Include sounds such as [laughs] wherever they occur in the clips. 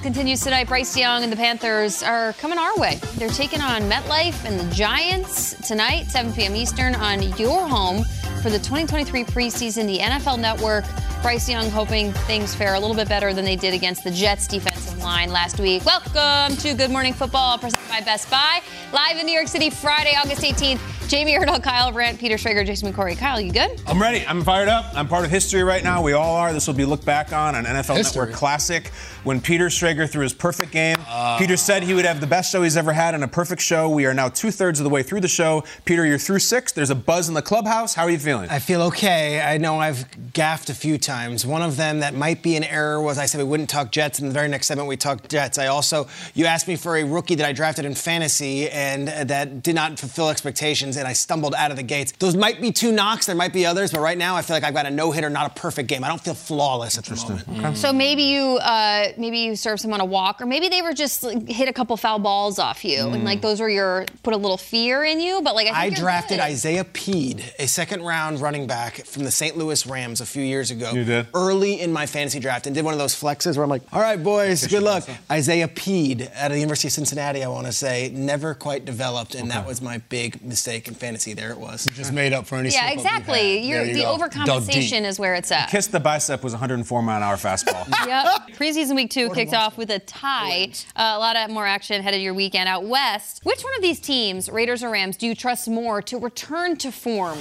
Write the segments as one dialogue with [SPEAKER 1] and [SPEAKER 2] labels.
[SPEAKER 1] continues tonight. Bryce Young and the Panthers are coming our way. They're taking on MetLife and the Giants tonight, 7 p.m. Eastern, on your home for the 2023 preseason. The NFL Network. Bryce Young hoping things fare a little bit better than they did against the Jets defensive line last week. Welcome to Good Morning Football, presented by Best Buy. Live in New York City, Friday, August 18th. Jamie Erdahl, Kyle Brandt, Peter Schrager, Jason McCourty. Kyle, you good?
[SPEAKER 2] I'm ready. I'm fired up. I'm part of history right now. We all are. This will be looked back on an NFL
[SPEAKER 3] History.
[SPEAKER 2] Network classic when Peter Schrager threw his perfect game. Peter said he would have the best show he's ever had and a perfect show. We are now two thirds of the way through the show. Peter, you're through six. There's a buzz in the clubhouse. How are you feeling?
[SPEAKER 4] I feel okay. I know I've gaffed a few times. One of them that might be an error was I said we wouldn't talk Jets, and the very next segment we talked Jets. I also, you asked me for a rookie that I drafted in fantasy and uh, that did not fulfill expectations, and I stumbled out of the gates. Those might be two knocks. There might be others, but right now I feel like I've got a no hitter, not a perfect game. I don't feel flawless at the moment.
[SPEAKER 1] So maybe you uh, maybe you serve someone a walk, or maybe they were just like, hit a couple foul balls off you, and like those were your put a little fear in you. But like I, think
[SPEAKER 4] I drafted
[SPEAKER 1] good.
[SPEAKER 4] Isaiah Pead, a second round running back from the St. Louis Rams a few years ago.
[SPEAKER 2] You did?
[SPEAKER 4] Early in my fantasy draft and did one of those flexes where I'm like, all right, boys, good luck. Isaiah Pead out of the University of Cincinnati, I want to say, never quite developed, and that was my big mistake in fantasy. There it was.
[SPEAKER 3] Just made up for any
[SPEAKER 1] Yeah,
[SPEAKER 3] slip-up you've
[SPEAKER 1] exactly. You're,
[SPEAKER 3] There you
[SPEAKER 1] the
[SPEAKER 3] go.
[SPEAKER 1] Overcompensation is where it's at.
[SPEAKER 2] Kiss the bicep was 104 mile an hour fastball. [laughs]
[SPEAKER 1] Yep. Preseason week two kicked off with a tie. Uh, a lot of more action headed your weekend out west. Which one of these teams, Raiders or Rams, do you trust more to return to form?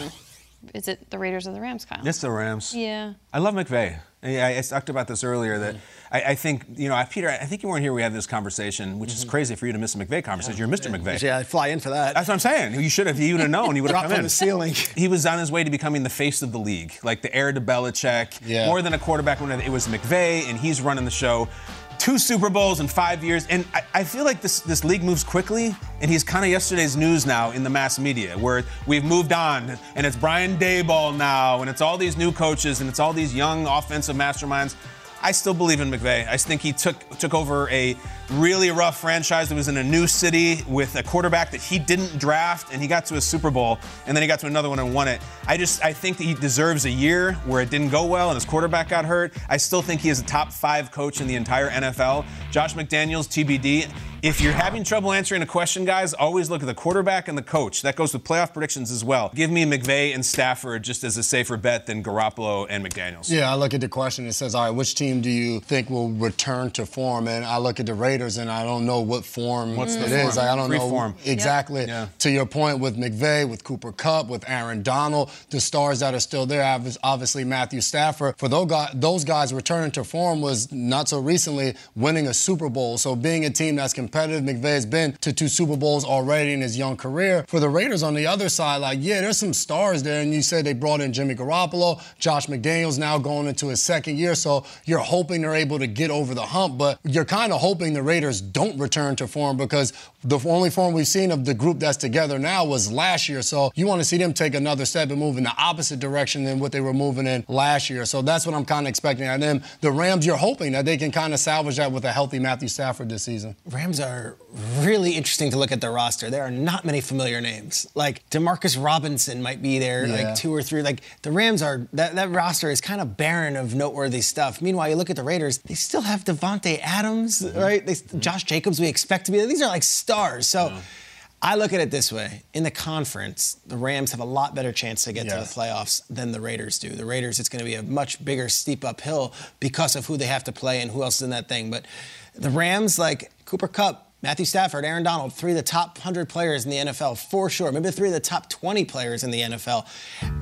[SPEAKER 1] Is it the Raiders or the Rams, Kyle?
[SPEAKER 2] it's the Rams.
[SPEAKER 1] Yeah.
[SPEAKER 2] I love McVay. I, I talked about this earlier that mm-hmm. I, I think, you know, Peter, I think you weren't here. We had this conversation, which is mm-hmm. crazy for you to miss a McVay conversation. You're Mr. McVay.
[SPEAKER 4] Yeah, I fly in for that.
[SPEAKER 2] That's what I'm saying. You should have. You would have known. You would have come
[SPEAKER 4] from
[SPEAKER 2] in.
[SPEAKER 4] the ceiling.
[SPEAKER 2] He was on his way to becoming the face of the league, like the heir to Belichick.
[SPEAKER 3] Yeah.
[SPEAKER 2] More than a quarterback. When it was McVay, and he's running the show. Two Super Bowls in five years, and I, I feel like this this league moves quickly, and he's kind of yesterday's news now in the mass media, where we've moved on, and it's Brian Daboll now, and it's all these new coaches, and it's all these young offensive masterminds. I still believe in McVay. I think he took took over a really rough franchise that was in a new city with a quarterback that he didn't draft, and he got to a Super Bowl, and then he got to another one and won it. I just I think that he deserves a year where it didn't go well and his quarterback got hurt. I still think he is a top five coach in the entire NFL. Josh McDaniels, TBD. If you're having trouble answering a question, guys, always look at the quarterback and the coach. That goes with playoff predictions as well. Give me McVay and Stafford just as a safer bet than Garoppolo and McDaniels.
[SPEAKER 3] Yeah, I look at the question. It says, all right, which team do you think will return to form? And I look at the Raiders, and I don't know what form
[SPEAKER 2] What's the
[SPEAKER 3] it
[SPEAKER 2] form?
[SPEAKER 3] is. Like, I don't
[SPEAKER 2] Free
[SPEAKER 3] know
[SPEAKER 2] form.
[SPEAKER 3] exactly.
[SPEAKER 2] Yeah.
[SPEAKER 3] To your point with McVay, with Cooper Kupp, with Aaron Donald, the stars that are still there. obvi- Obviously, Matthew Stafford. For those guys, those guys returning to form was not so recently winning a Super Bowl. So being a team that's competitive, McVay's been to two Super Bowls already in his young career. For the Raiders on the other side, like, yeah, there's some stars there. And you said they brought in Jimmy Garoppolo, Josh McDaniels now going into his second year. So you're hoping they're able to get over the hump, but you're kind of hoping the Raiders don't return to form because the only form we've seen of the group that's together now was last year. So you want to see them take another step and move in the opposite direction than what they were moving in last year. So that's what I'm kind of expecting of them. The Rams, you're hoping that they can kind of salvage that with a healthy Matthew Stafford this season.
[SPEAKER 4] Rams are really interesting to look at the roster. There are not many familiar names. Like Demarcus Robinson might be there,
[SPEAKER 3] Yeah.
[SPEAKER 4] like two or three. Like the Rams are that, that roster is kind of barren of noteworthy stuff. Meanwhile, you look at the Raiders, they still have Davante Adams, mm-hmm. right? They, Josh Jacobs, we expect to be there. These are like stars. So I look at it this way. In the conference, the Rams have a lot better chance to get to the playoffs than the Raiders do. The Raiders, it's going to be a much bigger, steep uphill because of who they have to play and who else is in that thing. But the Rams, like Cooper Kupp, Matthew Stafford, Aaron Donald, three of the top 100 players in the NFL for sure. Maybe three of the top 20 players in the NFL.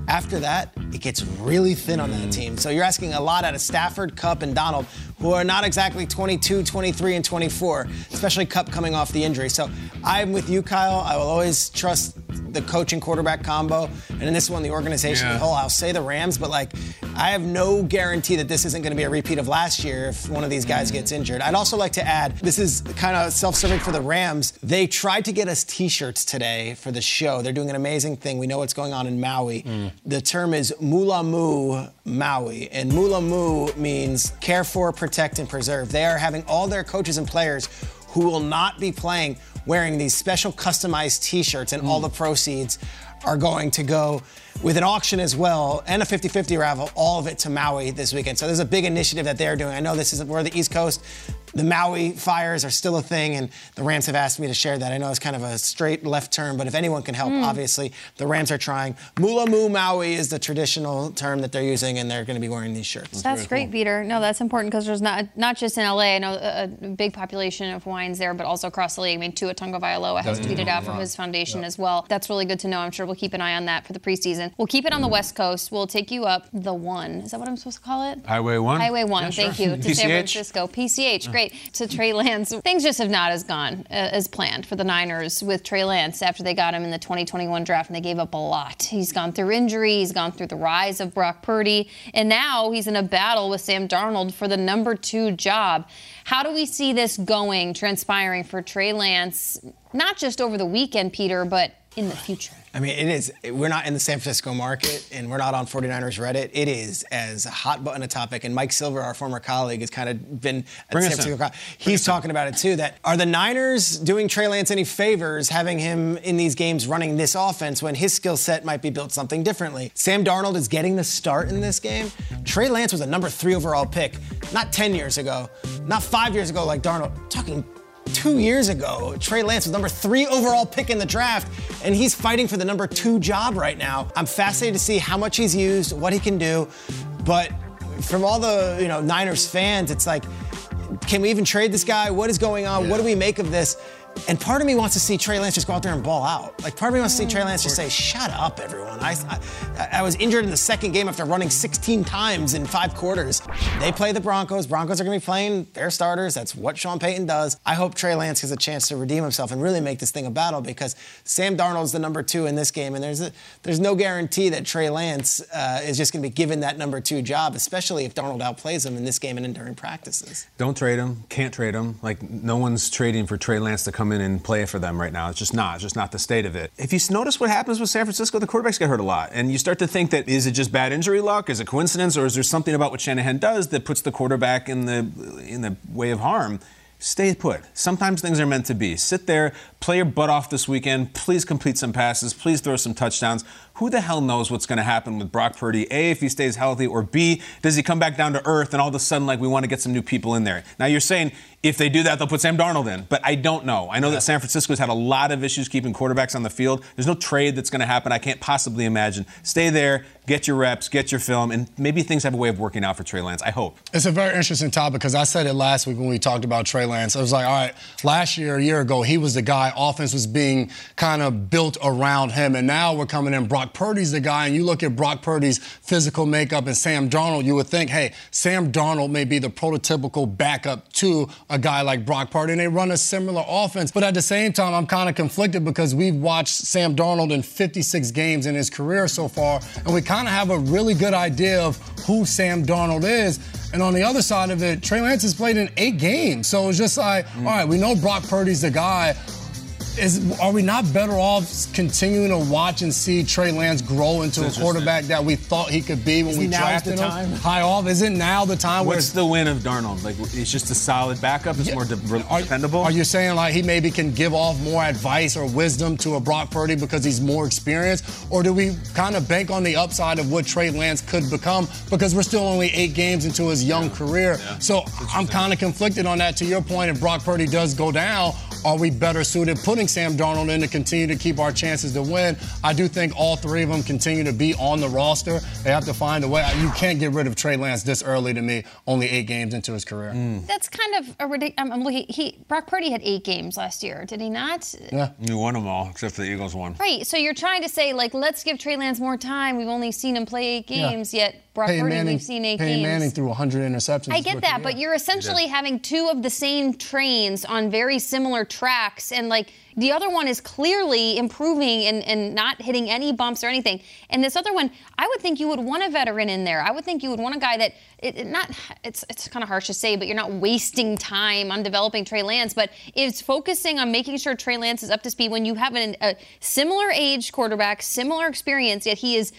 [SPEAKER 4] After that, it gets really thin on that team. So you're asking a lot out of Stafford, Kupp, and Donald, who are not exactly 22, 23, and 24, especially Kupp coming off the injury. So I'm with you, Kyle. I will always trust the coach and quarterback combo. And in this one, the organization,
[SPEAKER 2] Yeah.
[SPEAKER 4] the whole, I'll say the Rams, but like, I have no guarantee that this isn't going to be a repeat of last year if one of these guys mm. gets injured. I'd also like to add this is kind of self serving for the Rams. They tried to get us t shirts today for the show. They're doing an amazing thing. We know what's going on in Maui. Mm. The term is Mula Mulamu Maui, and Mula Mulamu means care for, protect, and preserve. They are having all their coaches and players who will not be playing wearing these special customized t-shirts and all the proceeds are going to go with an auction as well and a 50-50 raffle all of it to maui this weekend. So there's a big initiative that they're doing. I know this is we're the east coast the maui fires are still a thing and the rams have asked me to share that i know it's kind of a straight left turn but if anyone can help hmm. obviously the rams are trying mula moo maui is the traditional term that they're using and they're going to be wearing these shirts
[SPEAKER 1] That's great, Peter. No, that's important because there's not not just in LA. I know a, a big population of wines there, but also across the league. I mean, Tua Tagovailoa has tweeted out from his foundation as well. That's really good to know. I'm sure we'll keep an eye on that for the preseason. We'll keep it on the West Coast. We'll take you up the one. Is that what I'm supposed to call it?
[SPEAKER 2] Highway 1?
[SPEAKER 1] Highway 1,
[SPEAKER 2] Yeah,
[SPEAKER 1] thank
[SPEAKER 2] sure.
[SPEAKER 1] you, to San Francisco. PCH, great. To Trey Lance. Things just have not as gone uh, as planned for the Niners with Trey Lance after they got him in the 2021 draft and they gave up a lot. He's gone through injury, he's gone through the rise of Brock Purdy, and now he's in a battle with Sam Darnold for the number two job. How do we see this going, transpiring for Trey Lance, not just over the weekend, Peter, but in the future?
[SPEAKER 4] I mean, it is. We're not in the San Francisco market, and we're not on 49ers Reddit. It is as hot button a topic. And Mike Silver, our former colleague, has kind of been at
[SPEAKER 2] Bring
[SPEAKER 4] San
[SPEAKER 2] us in.
[SPEAKER 4] Francisco. Co- He's talking about it too. That are the Niners doing Trey Lance any favors, having him in these games running this offense when his skill set might be built something differently? Sam Darnold is getting the start in this game. Trey Lance was a number three overall pick, not 10 years ago, not five years ago like Darnold. Talking two years ago, Trey Lance was number three overall pick in the draft, and he's fighting for the number two job right now. I'm fascinated to see how much he's used, what he can do, but from all the you know Niners fans, it's like, can we even trade this guy? What is going on? What do we make of this? And part of me wants to see Trey Lance just go out there and ball out. Like part of me wants to see Trey Lance just say, "Shut up, everyone." I, I, I was injured in the second game after running 16 times in five quarters. They play the Broncos. Broncos are going to be playing their starters. That's what Sean Payton does. I hope Trey Lance has a chance to redeem himself and really make this thing a battle because Sam Darnold's the number two in this game, and there's a, there's no guarantee that Trey Lance uh, is just going to be given that number two job, especially if Darnold outplays him in this game and in during practices.
[SPEAKER 2] Don't trade him. Can't trade him. Like no one's trading for Trey Lance to come in and play for them right now. It's just not. It's just not the state of it. If you notice what happens with San Francisco, the quarterbacks get hurt a lot, and you start to think that is it just bad injury luck? Is it coincidence, or is there something about what Shanahan does that puts the quarterback in the in the way of harm? Stay put. Sometimes things are meant to be. Sit there, play your butt off this weekend. Please complete some passes. Please throw some touchdowns. Who the hell knows what's going to happen with Brock Purdy? A, if he stays healthy, or B, does he come back down to earth and all of a sudden, like, we want to get some new people in there? Now, you're saying if they do that, they'll put Sam Darnold in, but I don't know. I know that San Francisco's had a lot of issues keeping quarterbacks on the field. There's no trade that's going to happen. I can't possibly imagine. Stay there, get your reps, get your film, and maybe things have a way of working out for Trey Lance. I hope.
[SPEAKER 3] It's a very interesting topic because I said it last week when we talked about Trey Lance. I was like, all right, last year, a year ago, he was the guy. Offense was being kind of built around him, and now we're coming in. Brock Purdy's the guy, and you look at Brock Purdy's physical makeup and Sam Darnold, you would think, hey, Sam Darnold may be the prototypical backup to a guy like Brock Purdy, and they run a similar offense. But at the same time, I'm kind of conflicted because we've watched Sam Darnold in 56 games in his career so far, and we kind of have a really good idea of who Sam Darnold is. And on the other side of it, Trey Lance has played in eight games. So it's just like, all right, we know Brock Purdy's the guy. Is, are we not better off continuing to watch and see Trey Lance grow into a quarterback that we thought he could be when
[SPEAKER 4] Isn't
[SPEAKER 3] we
[SPEAKER 4] now
[SPEAKER 3] drafted
[SPEAKER 4] the
[SPEAKER 3] him? High off, isn't now the time where
[SPEAKER 2] What's the win of Darnold? Like, it's just a solid backup. It's more de-
[SPEAKER 3] are,
[SPEAKER 2] dependable.
[SPEAKER 3] Are you saying like he maybe can give off more advice or wisdom to a Brock Purdy because he's more experienced? Or do we kind of bank on the upside of what Trey Lance could become because we're still only eight games into his young career? So I'm kind of conflicted on that to your point if Brock Purdy does go down. are we better suited putting Sam Darnold in to continue to keep our chances to win? I do think all three of them continue to be on the roster. They have to find a way. You can't get rid of Trey Lance this early to me, only eight games into his career.
[SPEAKER 1] Mm. That's kind of a ridiculous. I'm, I'm looking. He Brock Purdy had eight games last year, did he not?
[SPEAKER 3] Yeah,
[SPEAKER 2] he won them all except for the Eagles one.
[SPEAKER 1] Right. So you're trying to say like, let's give Trey Lance more time. We've only seen him play eight games, yeah. yet Brock
[SPEAKER 3] Peyton
[SPEAKER 1] Purdy,
[SPEAKER 3] Manning,
[SPEAKER 1] we've seen eight
[SPEAKER 3] Peyton
[SPEAKER 1] games.
[SPEAKER 3] Manning threw 100 interceptions.
[SPEAKER 1] I get that, but you're essentially having two of the same trains on very similar tracks, and like the other one is clearly improving and, and not hitting any bumps or anything. And this other one, I would think you would want a veteran in there. I would think you would want a guy that it, it not it's it's kind of harsh to say, but you're not wasting time on developing Trey Lance, but it's focusing on making sure Trey Lance is up to speed when you have an, a similar age quarterback, similar experience, yet he is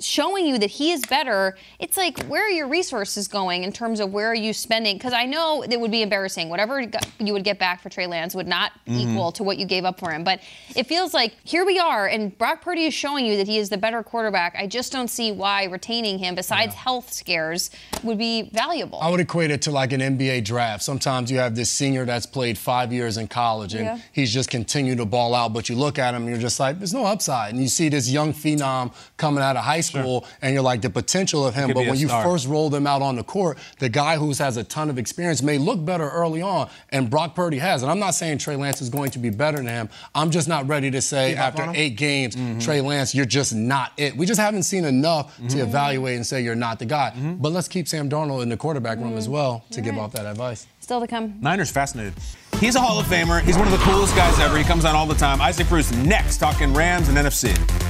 [SPEAKER 1] showing you that he is better, it's like where are your resources going in terms of where are you spending? Because I know it would be embarrassing. Whatever you would get back for Trey Lance would not mm-hmm. equal to what you gave up for him. But it feels like here we are, and Brock Purdy is showing you that he is the better quarterback. I just don't see why retaining him, besides yeah. health scares, would be valuable.
[SPEAKER 3] I would equate it to like an NBA draft. Sometimes you have this senior that's played five years in college and yeah. he's just continued to ball out, but you look at him and you're just like, there's no upside. And you see this young phenom coming out of high school school, sure. and you're like the potential of him. But when you first roll them out on the court, the guy who has a ton of experience may look better early on, and Brock Purdy has. And I'm not saying Trey Lance is going to be better than him. I'm just not ready to say after eight games, mm-hmm. Trey Lance, you're just not it. We just haven't seen enough mm-hmm. to evaluate and say you're not the guy. Mm-hmm. But let's keep Sam Darnold in the quarterback room as mm-hmm. well to give right. off that advice.
[SPEAKER 1] Still to come.
[SPEAKER 2] Niners fascinated. He's a Hall of Famer. He's one of the coolest guys ever. He comes on all the time. Isaac Bruce next, talking Rams and NFC.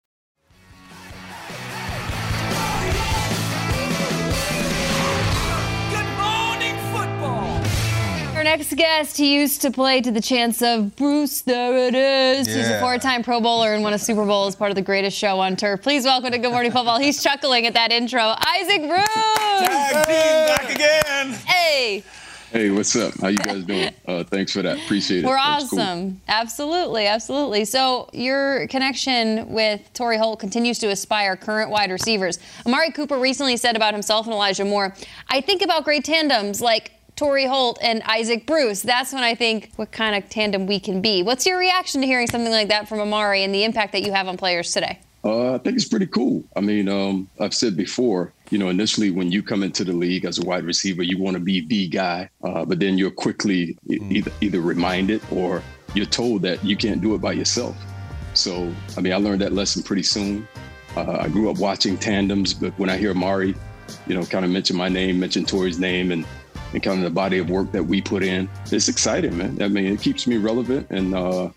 [SPEAKER 1] Next guest, he used to play to the chants of Bruce, there it is. Yeah. He's a four time Pro Bowler and won a Super Bowl as part of the greatest show on turf. Please welcome to Good Morning Football. He's chuckling at that intro. Isaac Bruce!
[SPEAKER 2] Tag team back again.
[SPEAKER 1] Hey.
[SPEAKER 5] Hey, what's up? How you guys doing? Uh, thanks for that. Appreciate it.
[SPEAKER 1] We're awesome. Cool. Absolutely, absolutely. So your connection with Torry Holt continues to aspire current wide receivers. Amari Cooper recently said about himself and Elijah Moore, I think about great tandems like Torry Holt and Isaac Bruce. That's when I think what kind of tandem we can be. What's your reaction to hearing something like that from Amari and the impact that you have on players today?
[SPEAKER 5] Uh, I think it's pretty cool. I mean, um, I've said before, you know, initially when you come into the league as a wide receiver, you want to be the guy, uh, but then you're quickly mm. either, either reminded or you're told that you can't do it by yourself. So, I mean, I learned that lesson pretty soon. Uh, I grew up watching tandems, but when I hear Amari, you know, kind of mention my name, mention Torry's name, and and kind of the body of work that we put in. It's exciting, man. I mean, it keeps me relevant, and uh,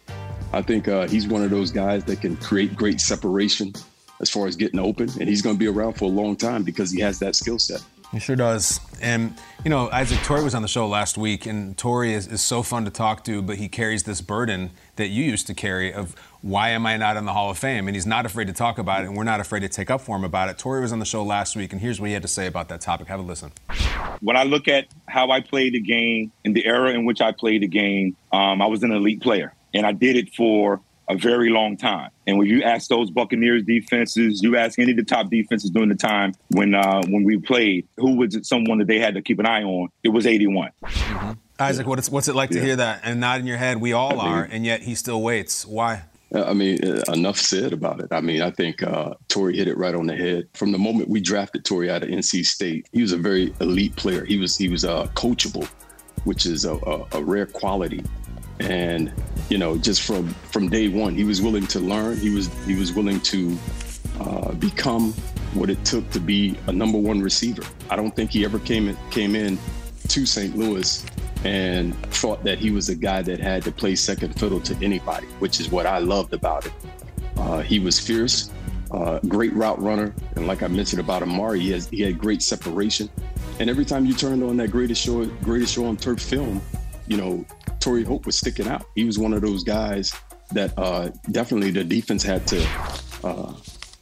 [SPEAKER 5] I think uh, he's one of those guys that can create great separation as far as getting open, and he's going to be around for a long time because he has that skill set.
[SPEAKER 2] He sure does. And, you know, Isaac, Torry was on the show last week, and Torry is, is so fun to talk to, but he carries this burden that you used to carry of why am I not in the Hall of Fame? And he's not afraid to talk about it, and we're not afraid to take up for him about it. Torry was on the show last week, and here's what he had to say about that topic. Have a listen.
[SPEAKER 6] When I look at how I played the game, in the era in which I played the game, um, I was an elite player, and I did it for a very long time. And when you ask those Buccaneers defenses, you ask any of the top defenses during the time when uh, when we played, who was it someone that they had to keep an eye on? It was 81. Mm-hmm.
[SPEAKER 2] Isaac, what's what's it like to hear that and not in your head? We all are, and yet he still waits. Why?
[SPEAKER 5] I mean, enough said about it. I mean, I think uh, Torry hit it right on the head. From the moment we drafted Torry out of NC State, he was a very elite player. He was he was uh, coachable, which is a, a, a rare quality and you know just from from day one he was willing to learn he was he was willing to uh, become what it took to be a number one receiver i don't think he ever came in came in to st louis and thought that he was a guy that had to play second fiddle to anybody which is what i loved about it uh, he was fierce uh, great route runner and like i mentioned about amari he, has, he had great separation And every time you turned on that greatest show, greatest show on turf film, you know, Torry Holt was sticking out. He was one of those guys that uh, definitely the defense had to uh,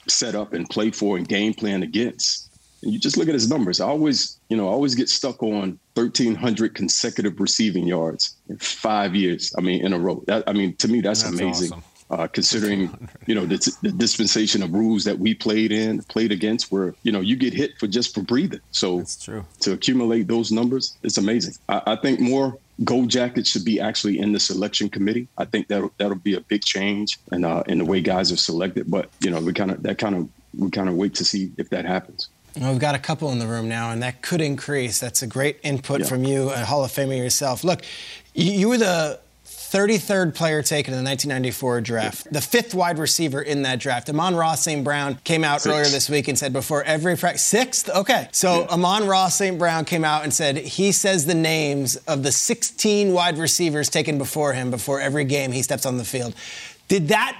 [SPEAKER 5] set up and play for and game plan against. And you just look at his numbers. I always, you know, I always get stuck on 1,300 consecutive receiving yards in five years. I mean, in a row. That, I mean, to me, that's,
[SPEAKER 2] That's
[SPEAKER 5] amazing.
[SPEAKER 2] awesome.
[SPEAKER 5] Uh, considering you know the, the dispensation of rules that we played in, played against, where you know you get hit for just for breathing. So to accumulate those numbers, it's amazing. I, I think more gold jackets should be actually in the selection committee. I think that that'll be a big change in uh, in the way guys are selected. But you know, we kind of that kind of we kind of wait to see if that happens.
[SPEAKER 4] Well, we've got a couple in the room now, and that could increase. That's a great input
[SPEAKER 5] Yeah.
[SPEAKER 4] from you, a Hall of Famer yourself. Look, you, were the 33rd player taken in the 1994 draft, the fifth wide receiver in that draft. Amon-Ra St. Brown came out
[SPEAKER 5] Sixth.
[SPEAKER 4] earlier this week and said before every practice, sixth? Okay. So Amon-Ra St. Brown came out and said he says the names of the 16 wide receivers taken before him before every game he steps on the field. Did that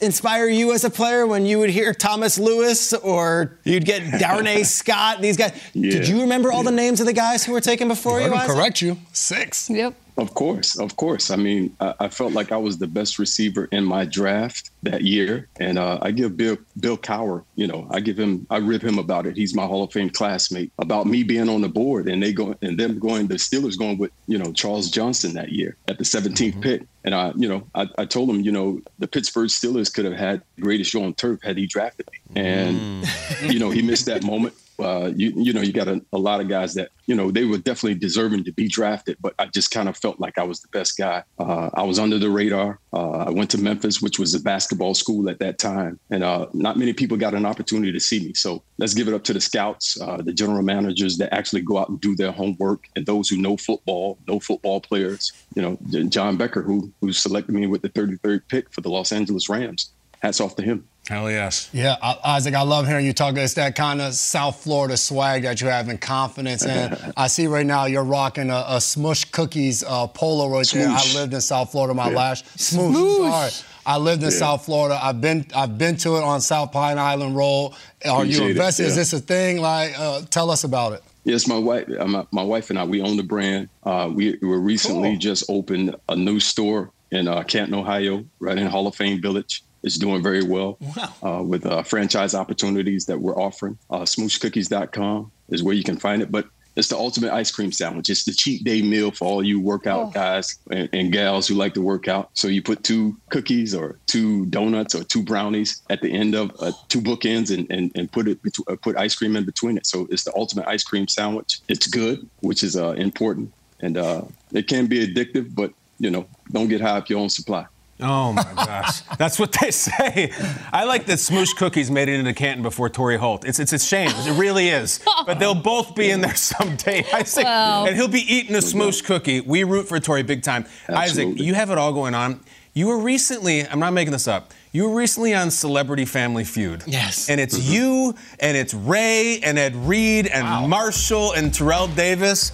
[SPEAKER 4] inspire you as a player when you would hear Thomas Lewis or you'd get [laughs] Darnay Scott, these guys? Did you remember all the names of the guys who were taken before you?
[SPEAKER 3] Let him
[SPEAKER 4] Isaac?
[SPEAKER 3] correct you. Six.
[SPEAKER 1] Yep.
[SPEAKER 5] Of course, of course. I mean, I, I felt like I was the best receiver in my draft that year, and uh, I give Bill Bill Cowher, you know, I give him, I rib him about it. He's my Hall of Fame classmate about me being on the board, and they go and them going, the Steelers going with, you know, Charles Johnson that year at the 17th pick, and I, you know, I, I told him, you know, the Pittsburgh Steelers could have had the greatest show on turf had he drafted me, and you know, he missed that moment. Uh, you you know you got a, a lot of guys that you know they were definitely deserving to be drafted, but I just kind of felt like I was the best guy. Uh, I was under the radar. Uh, I went to Memphis, which was a basketball school at that time, and uh, not many people got an opportunity to see me. So let's give it up to the scouts, uh, the general managers that actually go out and do their homework, and those who know football, know football players. You know, John Becker, who who selected me with the 33rd pick for the Los Angeles Rams. Hats off to him.
[SPEAKER 2] Hell yes.
[SPEAKER 3] Yeah, Isaac, I love hearing you talk. It's that kind of South Florida swag that you have and confidence. And [laughs] I see right now you're rocking a, a Smoosh Cookies uh, polo right there. I lived in South Florida my
[SPEAKER 5] Yeah.
[SPEAKER 3] last Smoosh. Sorry. I lived in
[SPEAKER 5] Yeah.
[SPEAKER 3] South Florida. I've been I've been to it on South Pine Island Road. Are you
[SPEAKER 5] Appreciate it,
[SPEAKER 3] invested? Is this a thing? Like, uh, tell us about it.
[SPEAKER 5] Yes, my wife, uh, my, my wife and I, we own the brand. Uh, we we were recently
[SPEAKER 3] Cool.
[SPEAKER 5] just opened a new store in uh, Canton, Ohio, right in Hall of Fame Village. It's doing very well uh, with uh, franchise opportunities that we're offering. Uh, smooshcookies.com is where you can find it. But it's the ultimate ice cream sandwich. It's the cheat day meal for all you workout
[SPEAKER 1] Oh.
[SPEAKER 5] guys and, and gals who like to work out. So you put two cookies or two donuts or two brownies at the end of uh, two bookends and, and, and put it betw- uh, put ice cream in between it. So it's the ultimate ice cream sandwich. It's good, which is uh, important, and uh, it can be addictive, but you know, don't get high up your own supply.
[SPEAKER 2] Oh my [laughs] gosh, that's what they say. I like that Smoosh Cookies made it into Canton before Torry Holt. It's it's a shame. It really is. But they'll both be in there [laughs] someday. Isaac,
[SPEAKER 1] Well.
[SPEAKER 2] and he'll be eating a Smoosh cookie. We root for Torry big time. Isaac, you have it all going on. You were recently. I'm not making this up. You were recently on Celebrity Family Feud.
[SPEAKER 4] Yes.
[SPEAKER 2] And it's mm-hmm. you and it's Ray and Ed Reed and Marshall and Terrell Davis.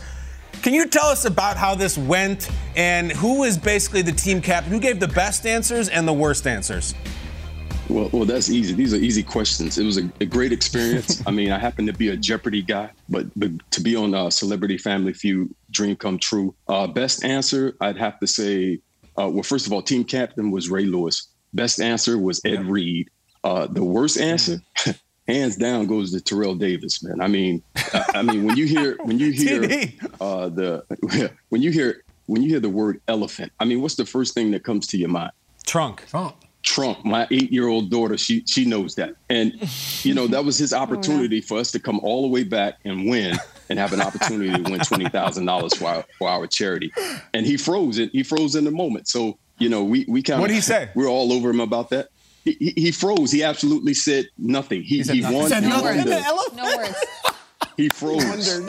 [SPEAKER 2] Can you tell us about how this went and who was basically the team captain? Who gave the best answers and the worst answers?
[SPEAKER 5] Well, well, that's easy. These are easy questions. It was a, a great experience. I mean, I happen to be a Jeopardy guy, but, but to be on uh, Celebrity Family Feud, dream come true. Uh, best answer, I'd have to say, uh, well, first of all, team captain was Ray Lewis. Best answer was Ed Reed. Uh, the worst answer, [laughs] hands down, goes to Terrell Davis. Man, I mean, I, I mean, when you hear when you [laughs] hear uh, the [laughs] when you hear when you hear the word elephant, I mean, what's the first thing that comes to your mind?
[SPEAKER 2] Trunk.
[SPEAKER 5] Trump, Trunk, my eight-year-old daughter, she she knows that, and you know that was his [laughs] opportunity for us to come all the way back and win, and have an opportunity to win twenty thousand dollars for our for our charity, and he froze it. He froze in the moment. So you know we we kind of
[SPEAKER 2] What'd he say?
[SPEAKER 5] We're all over him about that. He, he, he froze. He absolutely said nothing. He he,
[SPEAKER 2] nothing.
[SPEAKER 5] won.
[SPEAKER 2] Said
[SPEAKER 5] he,
[SPEAKER 2] nothing?
[SPEAKER 5] won
[SPEAKER 4] The
[SPEAKER 5] the,
[SPEAKER 4] elephant?
[SPEAKER 1] No words. [laughs]
[SPEAKER 5] he froze.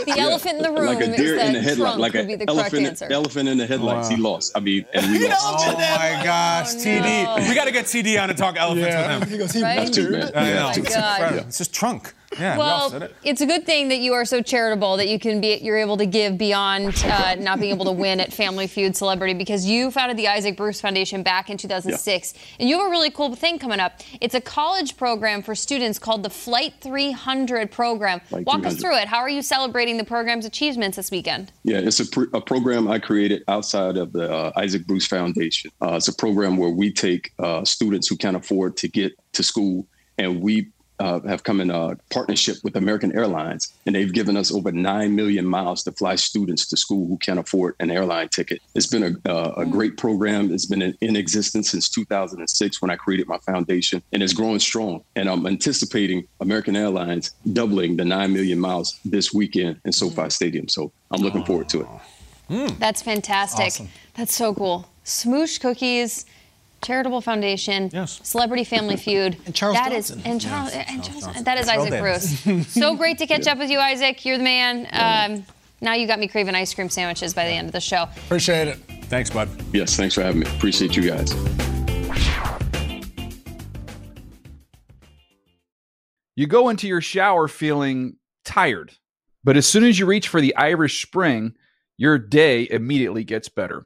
[SPEAKER 1] The elephant in the room
[SPEAKER 5] like a deer in the
[SPEAKER 1] that
[SPEAKER 5] headlight, like an
[SPEAKER 1] be the correct
[SPEAKER 5] elephant, elephant in the headlights. He lost. I mean, and we [laughs] lost.
[SPEAKER 2] Oh my gosh, oh, TD. We got to get TD on to talk elephants with him.
[SPEAKER 3] He goes, he
[SPEAKER 1] Right?
[SPEAKER 5] That's too bad.
[SPEAKER 2] Oh,
[SPEAKER 5] yeah,
[SPEAKER 2] know.
[SPEAKER 5] too
[SPEAKER 1] my
[SPEAKER 5] bad.
[SPEAKER 1] God.
[SPEAKER 2] It's just trunk. Yeah,
[SPEAKER 1] Well,
[SPEAKER 2] said it.
[SPEAKER 1] it's a good thing that you are so charitable that you can be you're able to give beyond uh, not being able to win at Family Feud Celebrity because you founded the Isaac Bruce Foundation back in 2006, and you have a really cool thing coming up. It's a college program for students called the Flight 300 program.
[SPEAKER 5] Flight
[SPEAKER 1] Walk us through it. How are you celebrating the program's achievements this weekend?
[SPEAKER 5] Yeah, it's a, pr- a program I created outside of the uh, Isaac Bruce Foundation. Uh, it's a program where we take uh, students who can't afford to get to school, and we uh, have come in a partnership with American Airlines, and they've given us over nine million miles to fly students to school who can't afford an airline ticket. It's been a, uh, a great program. It's been in, in existence since 2006 when I created my foundation, and it's growing strong. And I'm anticipating American Airlines doubling the nine million miles this weekend in SoFi Stadium. So I'm looking forward to it.
[SPEAKER 1] That's fantastic.
[SPEAKER 3] Awesome.
[SPEAKER 1] That's so cool. Smoosh Cookies, Charitable Foundation,
[SPEAKER 2] Yes.
[SPEAKER 1] Celebrity Family [laughs] Feud.
[SPEAKER 4] And Charles
[SPEAKER 1] That is-
[SPEAKER 4] Johnson.
[SPEAKER 1] and Charles,
[SPEAKER 2] Yes,
[SPEAKER 1] and
[SPEAKER 2] Charles
[SPEAKER 1] Charles, that is Isaac
[SPEAKER 2] Davis.
[SPEAKER 1] Bruce. [laughs] so great to catch up with you, Isaac. You're the man. Um, now you got me craving ice cream sandwiches by the end of the show.
[SPEAKER 3] Appreciate it.
[SPEAKER 2] Thanks, bud.
[SPEAKER 5] Yes, thanks for having me. Appreciate you guys.
[SPEAKER 7] You go into your shower feeling tired, but as soon as you reach for the Irish Spring, your day immediately gets better.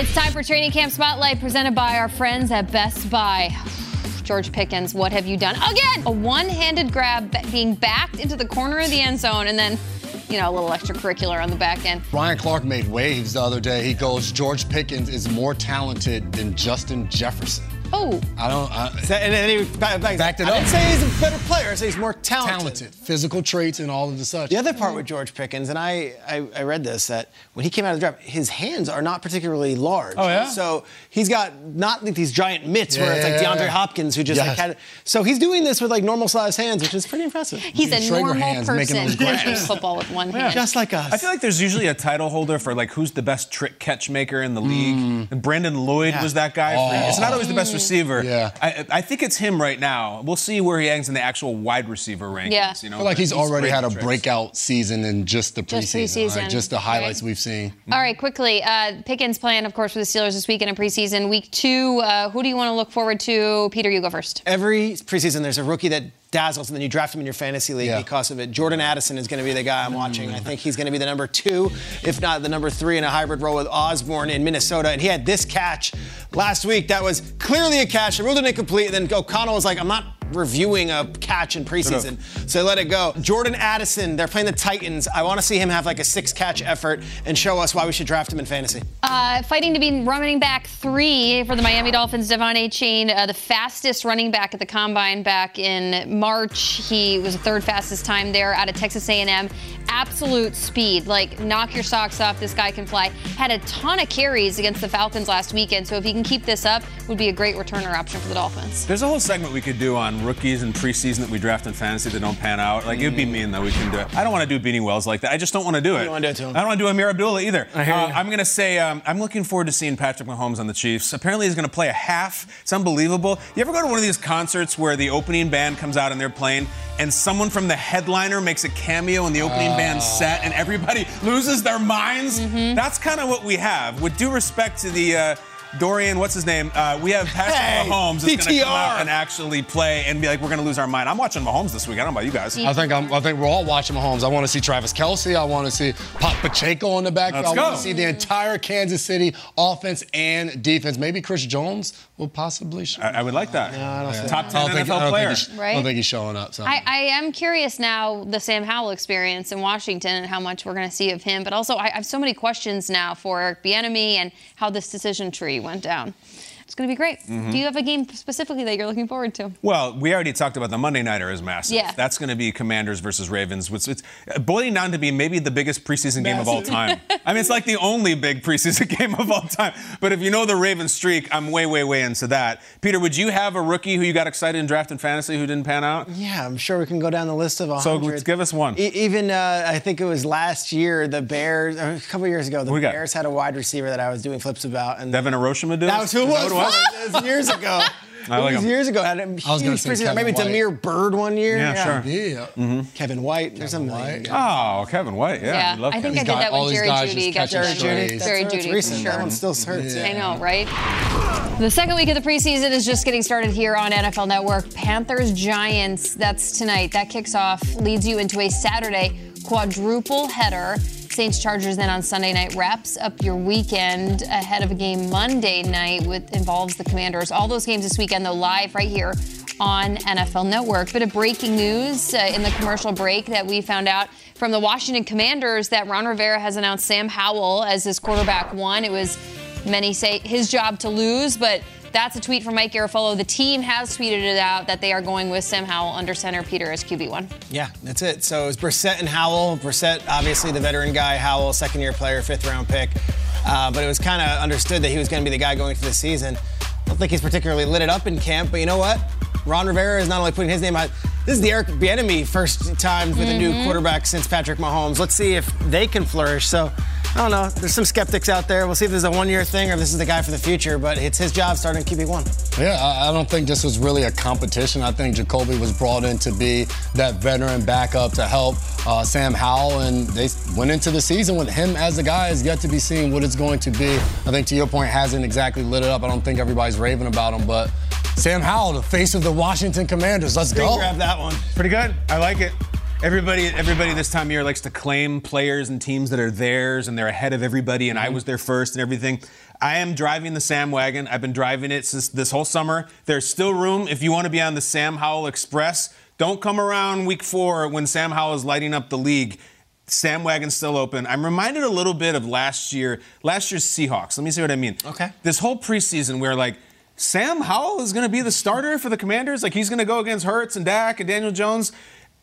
[SPEAKER 1] It's time for Training Camp Spotlight presented by our friends at Best Buy. George Pickens, what have you done? Again, a one handed grab being backed into the corner of the end zone and then, you know, a little extracurricular on the back end.
[SPEAKER 3] Ryan Clark made waves the other day. He goes, George Pickens is more talented than Justin Jefferson.
[SPEAKER 1] Oh,
[SPEAKER 3] I don't. I,
[SPEAKER 4] And then he back, back,
[SPEAKER 3] Backed it
[SPEAKER 4] I
[SPEAKER 3] up.
[SPEAKER 4] didn't say he's a better player. I say he's more talented.
[SPEAKER 3] talented, physical traits, and all of the such.
[SPEAKER 4] The other part with George Pickens, and I, I, I read this, that when he came out of the draft, his hands are not particularly large.
[SPEAKER 3] Oh, yeah?
[SPEAKER 4] So he's got not like these giant mitts where it's like
[SPEAKER 3] Yeah.
[SPEAKER 4] DeAndre Hopkins who just
[SPEAKER 3] Yes.
[SPEAKER 4] like had. So he's doing this with like normal sized hands, which is pretty impressive.
[SPEAKER 1] he's a
[SPEAKER 3] Schrager
[SPEAKER 1] normal
[SPEAKER 3] hands making
[SPEAKER 1] person
[SPEAKER 3] those
[SPEAKER 1] football with one hand.
[SPEAKER 4] Just like us.
[SPEAKER 2] I feel like there's usually a title holder for like who's the best trick catch maker in the league. Mm. And Brandon Lloyd
[SPEAKER 4] Yeah.
[SPEAKER 2] was that guy. For, oh. it's not always the best receiver.
[SPEAKER 3] Yeah.
[SPEAKER 2] I, I think it's him right now. We'll see where he hangs in the actual wide receiver rankings.
[SPEAKER 1] Yeah.
[SPEAKER 2] You know,
[SPEAKER 3] I feel like
[SPEAKER 2] but
[SPEAKER 3] he's already had a
[SPEAKER 2] tricks.
[SPEAKER 3] breakout season in just the
[SPEAKER 1] Just
[SPEAKER 3] preseason.
[SPEAKER 1] preseason,
[SPEAKER 3] right? Just the highlights
[SPEAKER 1] right.
[SPEAKER 3] we've seen.
[SPEAKER 1] All right, quickly. Uh, Pickens plan, of course, for the Steelers this weekend in a preseason. Week two, uh, who do you want to look forward to? Peter, you go first.
[SPEAKER 4] Every preseason, there's a rookie that dazzles, and then you draft him in your fantasy league
[SPEAKER 3] Yeah.
[SPEAKER 4] because of it. Jordan Addison is going to be the guy I'm watching. I think he's going to be the number two, if not the number three, in a hybrid role with Osborn in Minnesota. And he had this catch last week that was clearly a catch. I ruled it incomplete, and then O'Connell was like, I'm not reviewing a catch in preseason. So let it go. Jordan Addison, they're playing the Titans. I want to see him have like a six catch effort and show us why we should draft him in fantasy.
[SPEAKER 1] Uh, fighting to be running back three for the Miami Dolphins, De'Von Achane, uh, the fastest running back at the combine back in March. He was the third fastest time there out of Texas A&M. Absolute speed, like knock your socks off. This guy can fly. Had a ton of carries against the Falcons last weekend. So if he can keep this up, would be a great returner option for the Dolphins.
[SPEAKER 2] There's a whole segment we could do on rookies in preseason that we draft in fantasy that don't pan out. Like it would be mean that We can do it. I don't want to do Beanie Wells like that. I just don't want to do it.
[SPEAKER 4] don't wanna do it to him.
[SPEAKER 2] I don't want to do Ameer Abdullah either.
[SPEAKER 4] I hear
[SPEAKER 2] Uh,
[SPEAKER 4] you.
[SPEAKER 2] I'm gonna say um, I'm looking forward to seeing Patrick Mahomes on the Chiefs. Apparently he's gonna play a half. It's unbelievable. You ever go to one of these concerts where the opening band comes out and they're playing, and someone from the headliner makes a cameo in the opening band set, and everybody loses their minds? That's kind of what we have. With due respect to the. Uh, Dorian, what's his name? Uh, we have Patrick
[SPEAKER 4] Hey,
[SPEAKER 2] Mahomes that's going to come out and actually play and be like, we're going to lose our mind. I'm watching Mahomes this week. I don't know about you guys.
[SPEAKER 3] I think I'm, I think we're all watching Mahomes. I want to see Travis Kelce. I want to see Pop Pacheco on the back.
[SPEAKER 2] Let's
[SPEAKER 3] I want to see the entire Kansas City offense and defense. Maybe Chris Jones will possibly. Show.
[SPEAKER 2] I, I would like that.
[SPEAKER 4] I don't see
[SPEAKER 2] Top 10
[SPEAKER 3] don't think,
[SPEAKER 2] NFL
[SPEAKER 3] don't
[SPEAKER 2] player.
[SPEAKER 3] Think he's, I don't think he's showing up. So.
[SPEAKER 1] I, I am curious now the Sam Howell experience in Washington and how much we're going to see of him. But also, I I have so many questions now for Eric Bieniemy and how this decision tree went down. It's going to be great.
[SPEAKER 2] Mm-hmm.
[SPEAKER 1] Do you have a game specifically that you're looking forward to?
[SPEAKER 2] Well, we already talked about the Monday Nighter is massive.
[SPEAKER 1] Yeah.
[SPEAKER 2] That's going to be Commanders versus Ravens, which it's boiling down to be maybe the biggest preseason game of all time. [laughs] I mean, it's like the only big preseason [laughs] game of all time. But if you know the Ravens streak, I'm way, way, way into that. Peter, would you have a rookie who you got excited in draft and fantasy who didn't pan out?
[SPEAKER 4] Yeah, I'm sure we can go down the list of 100.
[SPEAKER 2] So give us one.
[SPEAKER 4] E- even uh, I think it was last year, the Bears, a couple years ago, the
[SPEAKER 2] we got?
[SPEAKER 4] Bears had a wide receiver that I was doing flips about, and
[SPEAKER 2] Devin Hiroshima dude?
[SPEAKER 4] that was who it
[SPEAKER 2] Is
[SPEAKER 4] was.
[SPEAKER 2] that what
[SPEAKER 4] It was years ago. [laughs]
[SPEAKER 2] I like
[SPEAKER 4] it was
[SPEAKER 2] him.
[SPEAKER 4] years ago. Had a huge
[SPEAKER 3] I was gonna say
[SPEAKER 4] preseason.
[SPEAKER 3] Kevin
[SPEAKER 4] maybe
[SPEAKER 3] White.
[SPEAKER 4] Demir Bird one year.
[SPEAKER 2] Yeah, sure.
[SPEAKER 3] Yeah.
[SPEAKER 2] Mm-hmm.
[SPEAKER 4] Kevin White. There's a million.
[SPEAKER 3] White.
[SPEAKER 2] Oh, Kevin White. Yeah, we love
[SPEAKER 1] I think
[SPEAKER 2] Kevin.
[SPEAKER 1] I did
[SPEAKER 3] got
[SPEAKER 1] that
[SPEAKER 3] all
[SPEAKER 1] when
[SPEAKER 3] these
[SPEAKER 1] Jerry
[SPEAKER 3] guys
[SPEAKER 1] Judy
[SPEAKER 3] just
[SPEAKER 1] got
[SPEAKER 3] catching
[SPEAKER 1] Jerry Jeudy.
[SPEAKER 3] strays.
[SPEAKER 1] Jerry
[SPEAKER 4] That's
[SPEAKER 1] Jeudy,
[SPEAKER 4] recent.
[SPEAKER 1] for sure.
[SPEAKER 4] That one still hurts.
[SPEAKER 1] I know, right? The second week of the preseason is just getting started here on NFL Network. Panthers Giants, that's tonight. That kicks off, leads you into a Saturday quadruple header. Saints Chargers then on Sunday night wraps up your weekend ahead of a game Monday night with involves the Commanders. All those games this weekend though live right here on NFL Network. Bit of breaking news uh, in the commercial break that we found out from the Washington Commanders that Ron Rivera has announced Sam Howell as his quarterback one. It was many say his job to lose, but that's a tweet from Mike Garafolo. The team has tweeted it out that they are going with Sam Howell under center, Peter as QB1.
[SPEAKER 4] Yeah, that's it. So it was Brissett and Howell. Brissett, obviously the veteran guy. Howell, second year player, fifth round pick. Uh, but it was kind of understood that he was going to be the guy going into the season. I don't think he's particularly lit it up in camp, but you know what? Ron Rivera is not only putting his name out. This is the Eric Bieniemy first time with a new quarterback since Patrick Mahomes. Let's see if they can flourish. So I don't know. There's some skeptics out there. We'll see if this is a one-year thing or if this is the guy for the future. But it's his job starting QB one.
[SPEAKER 3] Yeah, I I don't think this was really a competition. I think Jacoby was brought in to be that veteran backup to help uh, Sam Howell, and they went into the season with him as the guy. Is yet to be seen what it's going to be. I think to your point, hasn't exactly lit it up. I don't think everybody's raving about him, but Sam Howell, the face of the Washington Commanders. Let's
[SPEAKER 4] Big
[SPEAKER 3] go.
[SPEAKER 4] grab that one.
[SPEAKER 2] Pretty good. I like it. Everybody, everybody this time of year likes to claim players and teams that are theirs and they're ahead of everybody. And I mm-hmm. was there first and everything. I am driving the Sam wagon. I've been driving it since this whole summer. There's still room if you want to be on the Sam Howell Express. Don't come around week four when Sam Howell is lighting up the league. Sam wagon's still open. I'm reminded a little bit of last year, last year's Seahawks. Let me see what I mean.
[SPEAKER 4] Okay.
[SPEAKER 2] This whole preseason where like Sam Howell is going to be the starter for the Commanders. Like he's going to go against Hurts and Dak and Daniel Jones.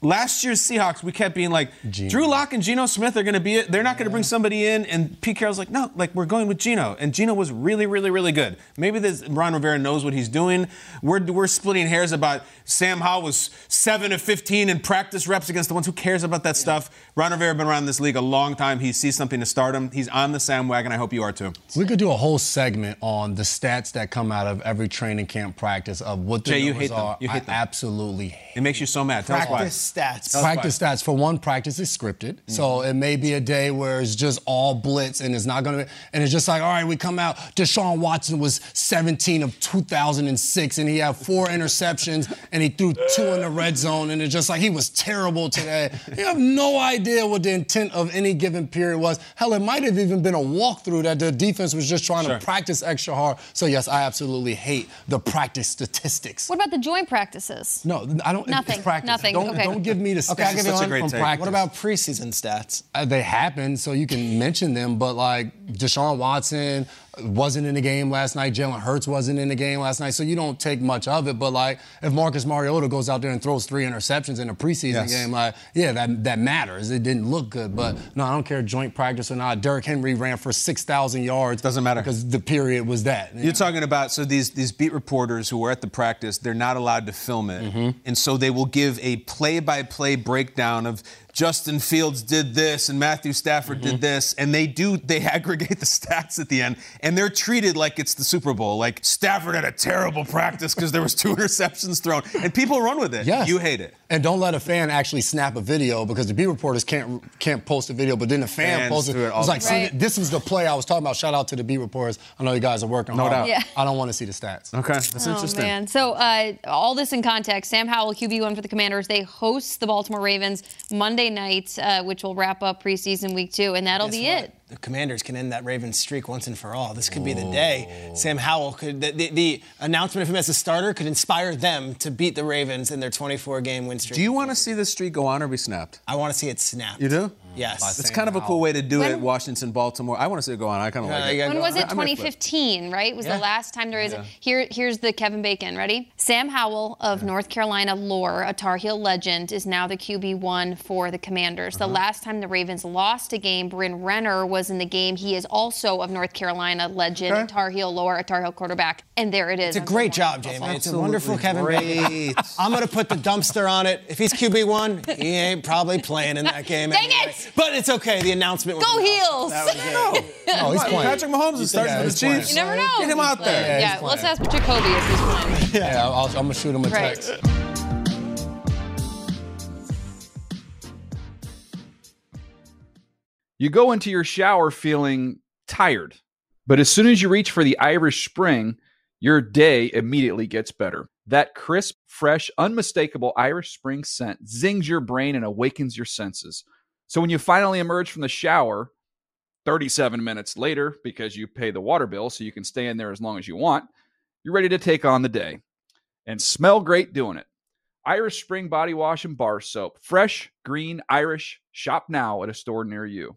[SPEAKER 2] Last year's Seahawks, we kept being like, Drew Lock and Geno Smith are going to be it. They're not going to bring somebody in. And Pete Carroll's like, no, like we're going with Geno. And Geno was really, really, really good. Maybe this Ron Rivera knows what he's doing. We're, we're splitting hairs about Sam Howell was 7 of 15 in practice reps against the ones. Who cares about that stuff? Ron Rivera been around this league a long time. He sees something to start him. He's on the Sam wagon. I hope you are too.
[SPEAKER 3] We could do a whole segment on the stats that come out of every training camp practice of what the
[SPEAKER 2] Jay, you hate them. You hate
[SPEAKER 3] I
[SPEAKER 2] them.
[SPEAKER 3] absolutely hate
[SPEAKER 2] It makes you so mad. Tell us why.
[SPEAKER 4] Practice stats.
[SPEAKER 3] practice stats for one practice is scripted so mm-hmm. it may be a day where it's just all blitz and it's not going to and it's just like all right we come out deshaun watson was 17 of 2006 and he had four interceptions [laughs] and he threw two in the red zone and it's just like he was terrible today you have no idea what the intent of any given period was hell it might have even been a walkthrough that the defense was just trying
[SPEAKER 2] Sure.
[SPEAKER 3] to practice extra hard so yes i absolutely hate the practice statistics
[SPEAKER 1] What about the joint practices?
[SPEAKER 3] no, I don't.
[SPEAKER 1] Nothing,
[SPEAKER 3] It's practice.
[SPEAKER 1] nothing,
[SPEAKER 3] Don't,
[SPEAKER 1] okay.
[SPEAKER 3] don't give me the stats
[SPEAKER 4] Okay, I'll give you
[SPEAKER 2] Such
[SPEAKER 4] one
[SPEAKER 3] from
[SPEAKER 2] take.
[SPEAKER 3] practice.
[SPEAKER 4] What about preseason stats?
[SPEAKER 3] Uh, they happen, so you can mention them. But like Deshaun Watson wasn't in the game last night. Jalen Hurts wasn't in the game last night, so you don't take much of it. But like if Marcus Mariota goes out there and throws three interceptions in a preseason
[SPEAKER 2] Yes.
[SPEAKER 3] game, like yeah, that that matters. It didn't look good, but no, I don't care joint practice or not. Derrick Henry ran for six thousand yards.
[SPEAKER 2] Doesn't matter.
[SPEAKER 3] because the period was that.
[SPEAKER 2] You're talking about so these these beat reporters who are at the practice, they're not allowed to film it,
[SPEAKER 3] Mm-hmm.
[SPEAKER 2] and so they will give a play-by-play breakdown of Justin Fields did this and Matthew Stafford
[SPEAKER 3] Mm-hmm.
[SPEAKER 2] did this, and they do they [laughs] aggregate the stats at the end, and they're treated like it's the Super Bowl. Like Stafford had a terrible practice because there was two [laughs] interceptions thrown, and people run with it.
[SPEAKER 3] Yes.
[SPEAKER 2] You hate it.
[SPEAKER 3] And don't let a fan actually snap a video because the beat reporters can't can't post a video, but then the fan
[SPEAKER 2] Fans
[SPEAKER 3] posts it.
[SPEAKER 2] do it all
[SPEAKER 3] It's like,
[SPEAKER 1] time.
[SPEAKER 3] see, this was the play I was talking about. Shout out to the beat reporters. I know you guys are working
[SPEAKER 2] No
[SPEAKER 3] hard.
[SPEAKER 2] doubt.
[SPEAKER 1] Yeah.
[SPEAKER 3] I don't want to see the stats.
[SPEAKER 2] Okay, that's
[SPEAKER 1] Oh
[SPEAKER 2] interesting.
[SPEAKER 1] man! So uh, all this in context, Sam Howell, QB one for the Commanders. They host the Baltimore Ravens Monday night, uh, which will wrap up preseason week two, and that'll
[SPEAKER 4] Guess
[SPEAKER 1] be
[SPEAKER 4] what?
[SPEAKER 1] it.
[SPEAKER 4] The Commanders can end that Ravens streak once and for all. This could be the day. Sam Howell could. The, the, the announcement of him as a starter could inspire them to beat the Ravens in their 24-game win streak.
[SPEAKER 2] Do you want to see this streak go on or be snapped?
[SPEAKER 4] I want to see it snapped.
[SPEAKER 2] You do?
[SPEAKER 4] Yes.
[SPEAKER 2] It's kind of a cool way to do
[SPEAKER 1] When-
[SPEAKER 2] it. Washington, Baltimore. I want to see it go on. I kind of
[SPEAKER 4] Yeah,
[SPEAKER 2] like it.
[SPEAKER 1] When was it?
[SPEAKER 2] I might flip.
[SPEAKER 1] 2015, right? Was
[SPEAKER 4] Yeah.
[SPEAKER 1] the last time there was. Here, here's the Kevin Bacon. Ready? Sam Howell of North Carolina lore, a Tar Heel legend, is now the QB one for the Commanders.
[SPEAKER 4] Uh-huh.
[SPEAKER 1] The last time the Ravens lost a game, Bryn Renner was in the game. He is also of North Carolina legend,
[SPEAKER 2] Okay.
[SPEAKER 1] Tar Heel lore, a Tar Heel quarterback, and there it is.
[SPEAKER 4] It's a great job, Jamie. It's a wonderful Kevin Bacon. [laughs] I'm going to put the dumpster on it. If he's QB1, he ain't probably playing in that game.
[SPEAKER 1] Dang
[SPEAKER 4] anyway.
[SPEAKER 1] it!
[SPEAKER 4] But it's okay. The announcement was
[SPEAKER 1] Go. Heels!
[SPEAKER 4] That was it. [laughs]
[SPEAKER 3] Oh, he's playing.
[SPEAKER 2] Patrick Mahomes is starting
[SPEAKER 3] Yeah,
[SPEAKER 2] for the. Chiefs.
[SPEAKER 1] You never know.
[SPEAKER 2] Get him out there.
[SPEAKER 3] Yeah,
[SPEAKER 1] Yeah,
[SPEAKER 3] he's
[SPEAKER 1] let's ask Jacoby if he's playing.
[SPEAKER 3] Yeah, I'll, I'm gonna shoot him a
[SPEAKER 1] Right.
[SPEAKER 3] text.
[SPEAKER 7] You go into your shower feeling tired, but as soon as you reach for the Irish Spring, your day immediately gets better. That crisp, fresh, unmistakable Irish Spring scent zings your brain and awakens your senses. So when you finally emerge from the shower, 37 minutes later, because you pay the water bill so you can stay in there as long as you want, you're ready to take on the day and smell great doing it. Irish Spring Body Wash and Bar Soap. Fresh, green, Irish. Shop now at a store near you.